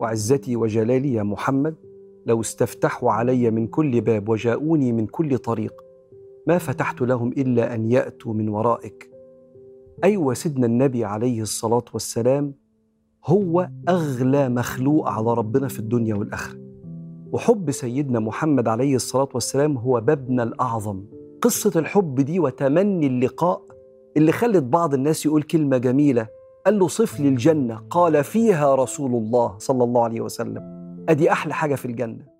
وعزتي وجلالي يا محمد لو استفتحوا علي من كل باب وجاءوني من كل طريق ما فتحت لهم إلا أن يأتوا من ورائك. أيوه سيدنا النبي عليه الصلاة والسلام هو أغلى مخلوق على ربنا في الدنيا والآخرة. وحب سيدنا محمد عليه الصلاة والسلام هو بابنا الأعظم. قصة الحب دي وتمني اللقاء اللي خلت بعض الناس يقول كلمة جميلة قال له صف لي الجنة. قال فيها رسول الله صلى الله عليه وسلم. أدي أحلى حاجة في الجنة.